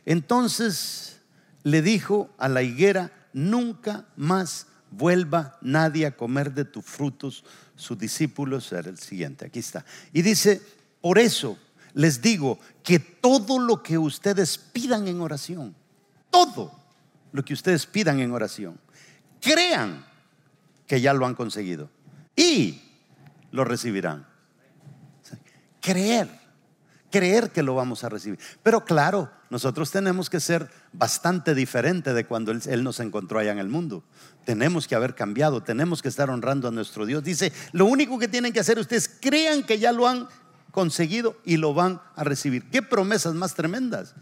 Entonces le dijo a la higuera, nunca más vuelva nadie a comer de tus frutos. Sus discípulos, era el siguiente, aquí está. Y dice, por eso les digo que todo lo que ustedes pidan en oración, todo lo que ustedes pidan en oración, crean que ya lo han conseguido y lo recibirán. Creer, creer que lo vamos a recibir. Pero claro, nosotros tenemos que ser bastante diferente de cuando él, nos encontró allá en el mundo. Tenemos que haber cambiado, tenemos que estar honrando a nuestro Dios. Dice, lo único que tienen que hacer ustedes, crean que ya lo han conseguido y lo van a recibir. Qué promesas más tremendas.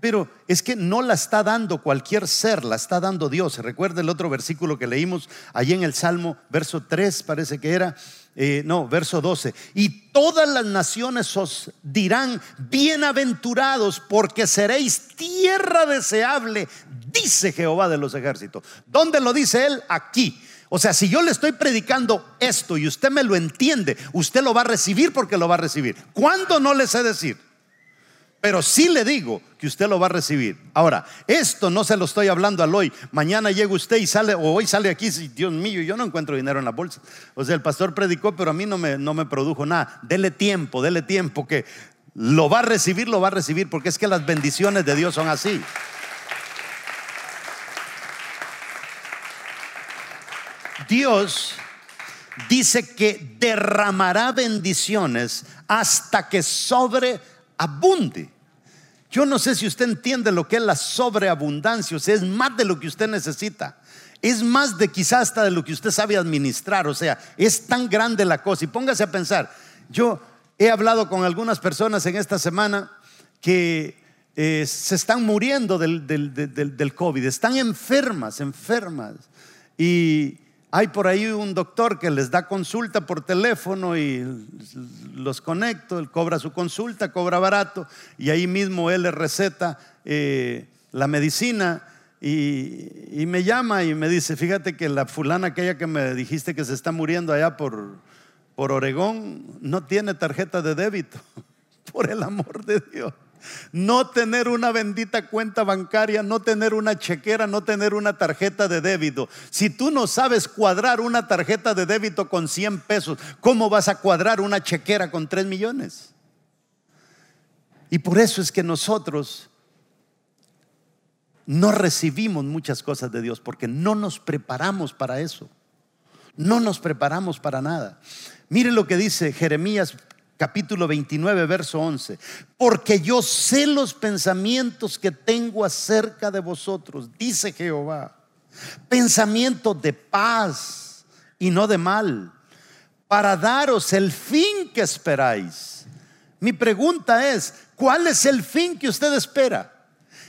Pero es que no la está dando cualquier ser, la está dando Dios. Recuerda el otro versículo que leímos allí en el Salmo, verso 3 parece que era, eh, no, verso 12. Y todas las naciones os dirán, bienaventurados porque seréis tierra deseable, dice Jehová de los ejércitos. ¿Dónde lo dice él? Aquí o sea, si yo le estoy predicando esto y usted me lo entiende, usted lo va a recibir porque lo va a recibir. ¿Cuándo no le sé decir? Pero sí le digo que usted lo va a recibir. Ahora, esto no se lo estoy hablando al hoy. Mañana llega usted y sale, o hoy sale aquí, Dios mío, yo no encuentro dinero en la bolsa. O sea, el pastor predicó, pero a mí no me, no me produjo nada. Dele tiempo, dele tiempo, que lo va a recibir, lo va a recibir, porque es que las bendiciones de Dios son así. Dios dice que derramará bendiciones hasta que sobreabunde. Yo no sé si usted entiende lo que es la sobreabundancia, o sea, es más de lo que usted necesita. Es más de quizás hasta de lo que usted sabe administrar, o sea, es tan grande la cosa. Y póngase a pensar, yo he hablado con algunas personas en esta semana que eh, se están muriendo del, del COVID, están enfermas, enfermas. Y hay por ahí un doctor que les da consulta por teléfono y los conecto, él cobra su consulta, cobra barato y ahí mismo él les receta eh, la medicina y, me llama y me dice, fíjate que la fulana aquella que me dijiste que se está muriendo allá por, por Oregón no tiene tarjeta de débito, [LAUGHS] por el amor de Dios. No tener una bendita cuenta bancaria, no tener una chequera, no tener una tarjeta de débito. Si tú no sabes cuadrar una tarjeta de débito con 100 pesos, ¿cómo vas a cuadrar una chequera con 3 millones? Y por eso es que nosotros no recibimos muchas cosas de Dios porque no nos preparamos para eso. No nos preparamos para nada. Miren lo que dice Jeremías capítulo 29, verso 11. Porque yo sé los pensamientos que tengo acerca de vosotros, dice Jehová. Pensamientos de paz y no de mal, para daros el fin que esperáis. Mi pregunta es, ¿cuál es el fin que usted espera?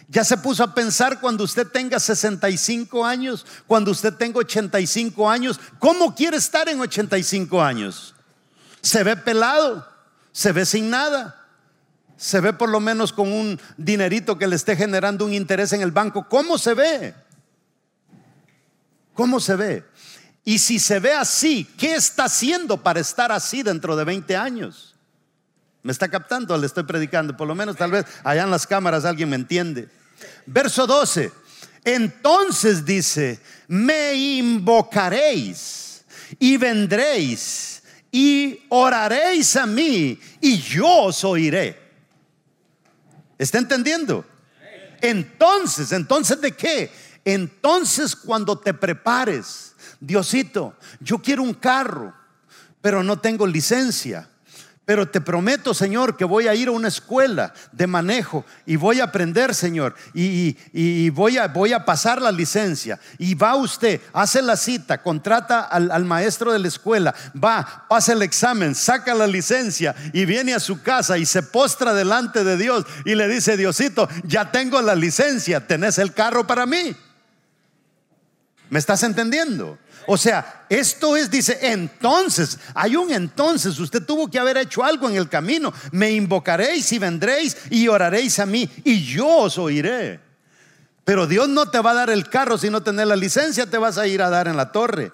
Ya se puso a pensar cuando usted tenga 65 años, cuando usted tenga 85 años, ¿cómo quiere estar en 85 años? ¿Se ve pelado? ¿Se ve sin nada? ¿Se ve por lo menos con un dinerito que le esté generando un interés en el banco? ¿Cómo se ve? ¿Cómo se ve? Y si se ve así, ¿qué está haciendo para estar así dentro de 20 años? ¿Me está captando? Le estoy predicando. Por lo menos tal vez allá en las cámaras alguien me entiende. Verso 12. Entonces dice, me invocaréis y vendréis y oraréis a mí y yo os oiré. ¿Está entendiendo? Entonces, entonces de qué? Entonces cuando te prepares, Diosito, yo quiero un carro, pero no tengo licencia. Pero te prometo, Señor, que voy a ir a una escuela de manejo y voy a aprender, Señor, y, voy, a, voy, a, pasar la licencia. Y va usted, hace la cita, contrata al, al, maestro de la escuela, va, pasa el examen, saca la licencia y viene a su casa y se postra delante de Dios y le dice, Diosito, ya tengo la licencia, ¿tenés el carro para mí? ¿Me estás entendiendo? O sea, esto es, dice, entonces, hay un entonces, usted tuvo que haber hecho algo en el camino. Me invocaréis y vendréis y oraréis a mí y yo os oiré. Pero Dios no te va a dar el carro si no tenés la licencia, te vas a ir a dar en la torre.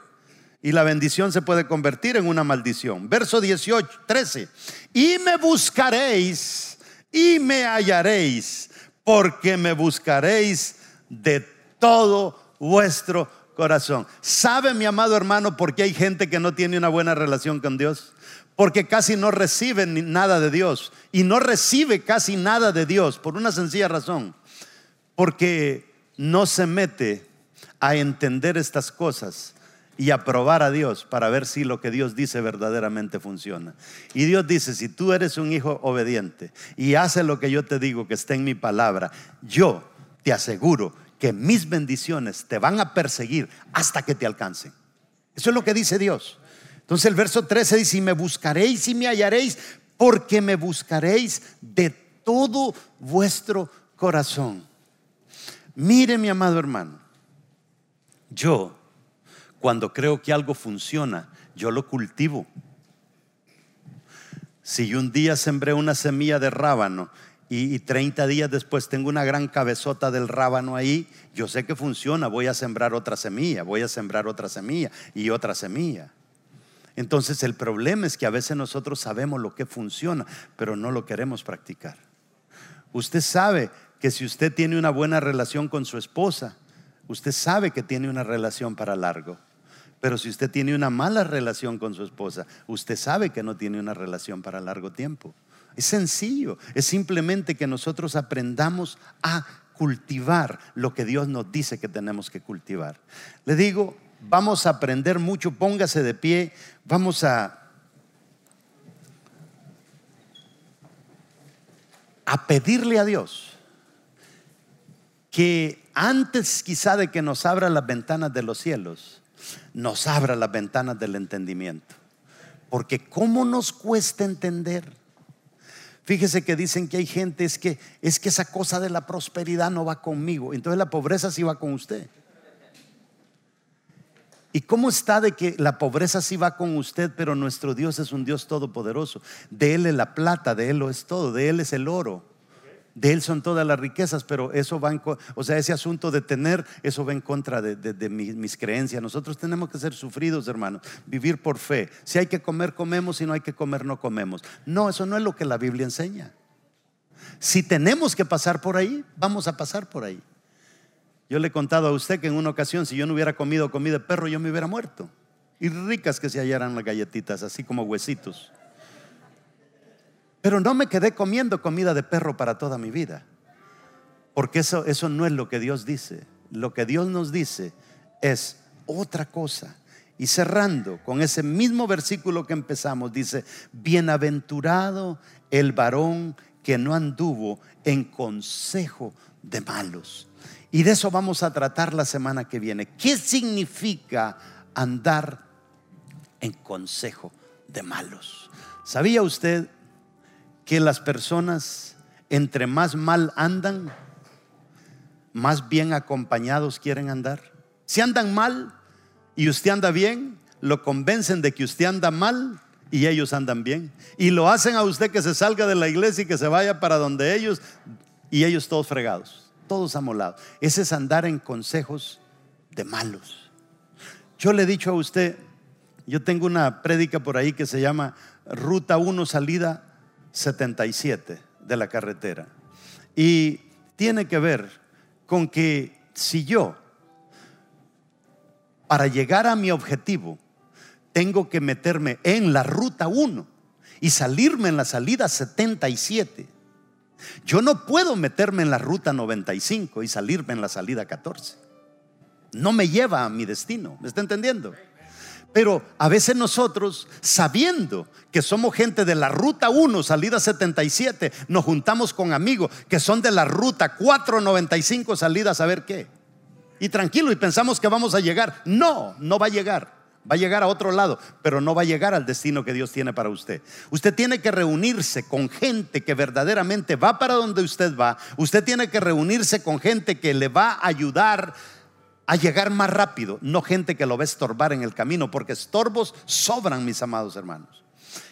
Y la bendición se puede convertir en una maldición. Verso 18, 13. Y me buscaréis y me hallaréis, porque me buscaréis de todo vuestro corazón. ¿Sabe, mi amado hermano, por qué hay gente que no tiene una buena relación con Dios? Porque casi no recibe nada de Dios. Y no recibe casi nada de Dios por una sencilla razón. Porque no se mete a entender estas cosas y a probar a Dios para ver si lo que Dios dice verdaderamente funciona. Y Dios dice, si tú eres un hijo obediente y haces lo que yo te digo, que está en mi palabra, yo te aseguro que mis bendiciones te van a perseguir hasta que te alcancen. Eso es lo que dice Dios. Entonces el verso 13 dice, y me buscaréis y me hallaréis, porque me buscaréis de todo vuestro corazón. Mire mi amado hermano, yo cuando creo que algo funciona, yo lo cultivo. Si un día sembré una semilla de rábano y, 30 días después tengo una gran cabezota del rábano ahí, yo sé que funciona, voy a sembrar otra semilla, voy a sembrar otra semilla y otra semilla. Entonces el problema es que a veces nosotros sabemos lo que funciona, pero no lo queremos practicar. Usted sabe que si usted tiene una buena relación con su esposa, usted sabe que tiene una relación para largo. Pero si usted tiene una mala relación con su esposa, usted sabe que no tiene una relación para largo tiempo. Es sencillo, es simplemente que nosotros aprendamos a cultivar lo que Dios nos dice que tenemos que cultivar. Le digo, vamos a aprender mucho, póngase de pie, vamos a a pedirle a Dios que antes quizá de que nos abra las ventanas de los cielos, nos abra las ventanas del entendimiento. Porque ¿cómo nos cuesta entender? Fíjese que dicen que hay gente es que es que esa cosa de la prosperidad no va conmigo, entonces la pobreza sí va con usted. ¿Y cómo está de que la pobreza sí va con usted, pero nuestro Dios es un Dios todopoderoso? De Él es la plata, de Él lo es todo, de Él es el oro, De Él son todas las riquezas, pero eso va en, o sea, ese asunto de tener, eso va en contra de, mis, creencias. Nosotros tenemos que ser sufridos, hermanos, vivir por fe. Si hay que comer, comemos, si no hay que comer, no comemos. No, eso no es lo que la Biblia enseña. Si tenemos que pasar por ahí, vamos a pasar por ahí. Yo le he contado a usted que en una ocasión, si yo no hubiera comido comida de perro, yo me hubiera muerto. Y ricas que se hallaran las galletitas, así como huesitos. Pero no me quedé comiendo comida de perro para toda mi vida. Porque eso, eso no es lo que Dios dice. Lo que Dios nos dice es otra cosa. Y cerrando con ese mismo versículo que empezamos, dice, bienaventurado el varón que no anduvo en consejo de malos. Y de eso vamos a tratar la semana que viene. ¿Qué significa andar en consejo de malos? ¿Sabía usted que las personas entre más mal andan, más bien acompañados quieren andar. Si andan mal y usted anda bien, lo convencen de que usted anda mal y ellos andan bien. Y lo hacen a usted que se salga de la iglesia y que se vaya para donde ellos y ellos todos fregados, todos amolados. Ese es andar en consejos de malos. Yo le he dicho a usted, yo tengo una prédica por ahí que se llama Ruta 1 Salida 77 de la carretera. Y tiene que ver con que si yo, para llegar a mi objetivo, tengo que meterme en la ruta 1 y salirme en la salida 77, yo no puedo meterme en la ruta 95 y salirme en la salida 14. No me lleva a mi destino, ¿me está entendiendo? Pero a veces nosotros, sabiendo que somos gente de la ruta 1, salida 77, nos juntamos con amigos que son de la ruta 495, salida saber qué. Y tranquilo, y pensamos que vamos a llegar. No, no va a llegar. Va a llegar a otro lado, pero no va a llegar al destino que Dios tiene para usted. Usted tiene que reunirse con gente que verdaderamente va para donde usted va. Usted tiene que reunirse con gente que le va a ayudar a llegar más rápido, no gente que lo va a estorbar en el camino, porque estorbos sobran, mis amados hermanos.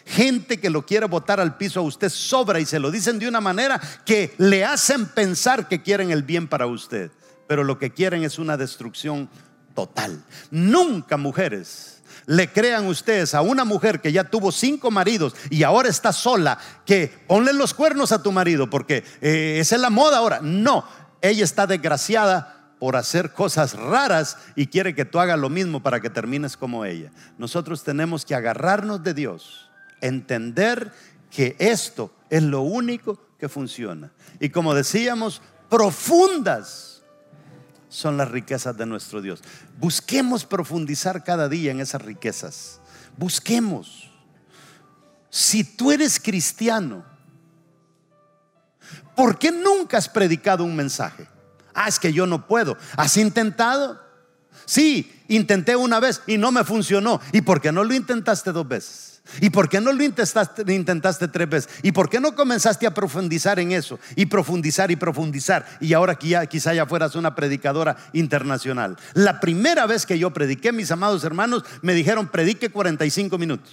Gente que lo quiere botar al piso a usted sobra y se lo dicen de una manera que le hacen pensar que quieren el bien para usted, pero lo que quieren es una destrucción total. Nunca mujeres le crean ustedes a una mujer que ya tuvo cinco maridos y ahora está sola, que ponle los cuernos a tu marido porque eh, esa es la moda ahora. No, ella está desgraciada por hacer cosas raras y quiere que tú hagas lo mismo para que termines como ella. Nosotros tenemos que agarrarnos de Dios, entender que esto es lo único que funciona. Y como decíamos, profundas son las riquezas de nuestro Dios. Busquemos profundizar cada día en esas riquezas. Busquemos. Si tú eres cristiano, ¿por qué nunca has predicado un mensaje? Ah, es que yo no puedo. ¿Has intentado? Sí, intenté una vez y no me funcionó. ¿Y por qué no lo intentaste dos veces? ¿Y por qué no lo intentaste, tres veces? ¿Y por qué no comenzaste a profundizar en eso? Y profundizar y profundizar. Y ahora quizá ya fueras una predicadora internacional. La primera vez que yo prediqué, mis amados hermanos, me dijeron, predique 45 minutos.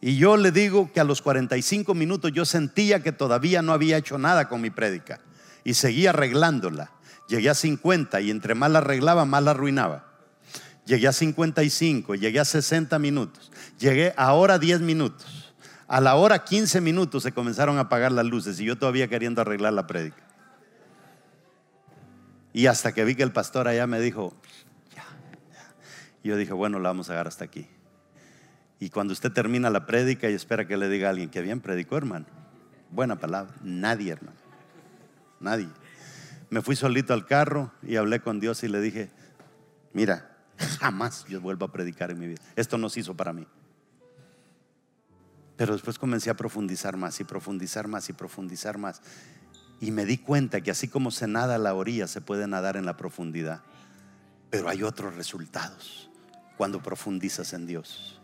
Y yo le digo que a los 45 minutos yo sentía que todavía no había hecho nada con mi prédica y seguía arreglándola. Llegué a 50 y entre más la arreglaba, más la arruinaba. Llegué a 55, llegué a 60 minutos, llegué a hora 10 minutos. A la hora 15 minutos se comenzaron a apagar las luces y yo todavía queriendo arreglar la prédica. Y hasta que vi que el pastor allá me dijo, ya, Y yo dije, bueno, la vamos a agarrar hasta aquí. Y cuando usted termina la prédica y espera que le diga a alguien que bien predicó, hermano. Buena palabra. Nadie, hermano nadie. Me fui solito al carro y hablé con Dios y le dije, mira, jamás yo vuelvo a predicar en mi vida. Esto no se hizo para mí. Pero después comencé a profundizar más y profundizar más y profundizar más. Y me di cuenta que así como se nada a la orilla, se puede nadar en la profundidad. Pero hay otros resultados cuando profundizas en Dios.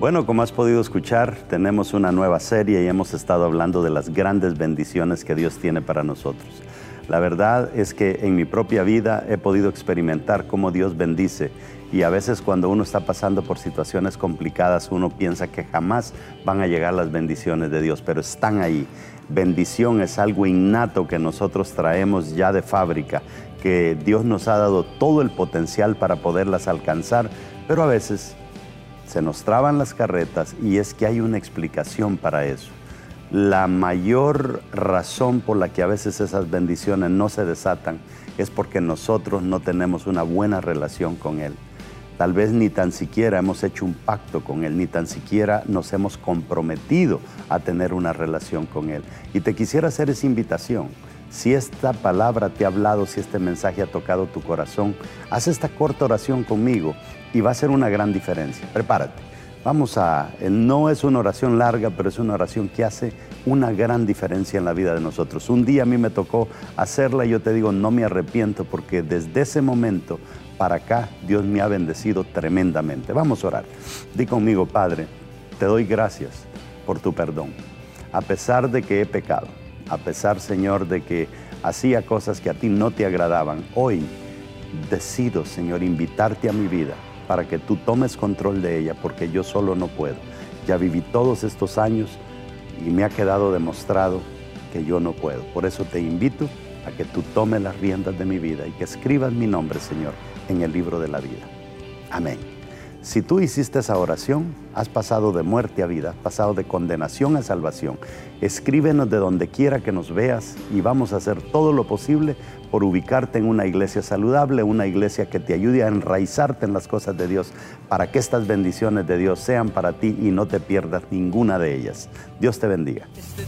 Bueno, como has podido escuchar, tenemos una nueva serie y hemos estado hablando de las grandes bendiciones que Dios tiene para nosotros. La verdad es que en mi propia vida he podido experimentar cómo Dios bendice y a veces cuando uno está pasando por situaciones complicadas uno piensa que jamás van a llegar las bendiciones de Dios, pero están ahí. Bendición es algo innato que nosotros traemos ya de fábrica, que Dios nos ha dado todo el potencial para poderlas alcanzar, pero a veces se nos traban las carretas y es que hay una explicación para eso. La mayor razón por la que a veces esas bendiciones no se desatan es porque nosotros no tenemos una buena relación con Él. Tal vez ni tan siquiera hemos hecho un pacto con Él, ni tan siquiera nos hemos comprometido a tener una relación con Él. Y te quisiera hacer esa invitación. Si esta palabra te ha hablado, si este mensaje ha tocado tu corazón, haz esta corta oración conmigo y va a ser una gran diferencia. Prepárate. Vamos a, no es una oración larga, pero es una oración que hace una gran diferencia en la vida de nosotros. Un día a mí me tocó hacerla y yo te digo, no me arrepiento porque desde ese momento para acá Dios me ha bendecido tremendamente. Vamos a orar. Di conmigo, Padre, te doy gracias por tu perdón. A pesar de que he pecado, a pesar, Señor, de que hacía cosas que a ti no te agradaban, hoy decido, Señor, invitarte a mi vida para que tú tomes control de ella, porque yo solo no puedo. Ya viví todos estos años y me ha quedado demostrado que yo no puedo. Por eso te invito a que tú tomes las riendas de mi vida y que escribas mi nombre, Señor, en el libro de la vida. Amén. Si tú hiciste esa oración, has pasado de muerte a vida, has pasado de condenación a salvación. Escríbenos de donde quiera que nos veas y vamos a hacer todo lo posible por ubicarte en una iglesia saludable, una iglesia que te ayude a enraizarte en las cosas de Dios, para que estas bendiciones de Dios sean para ti y no te pierdas ninguna de ellas. Dios te bendiga. Este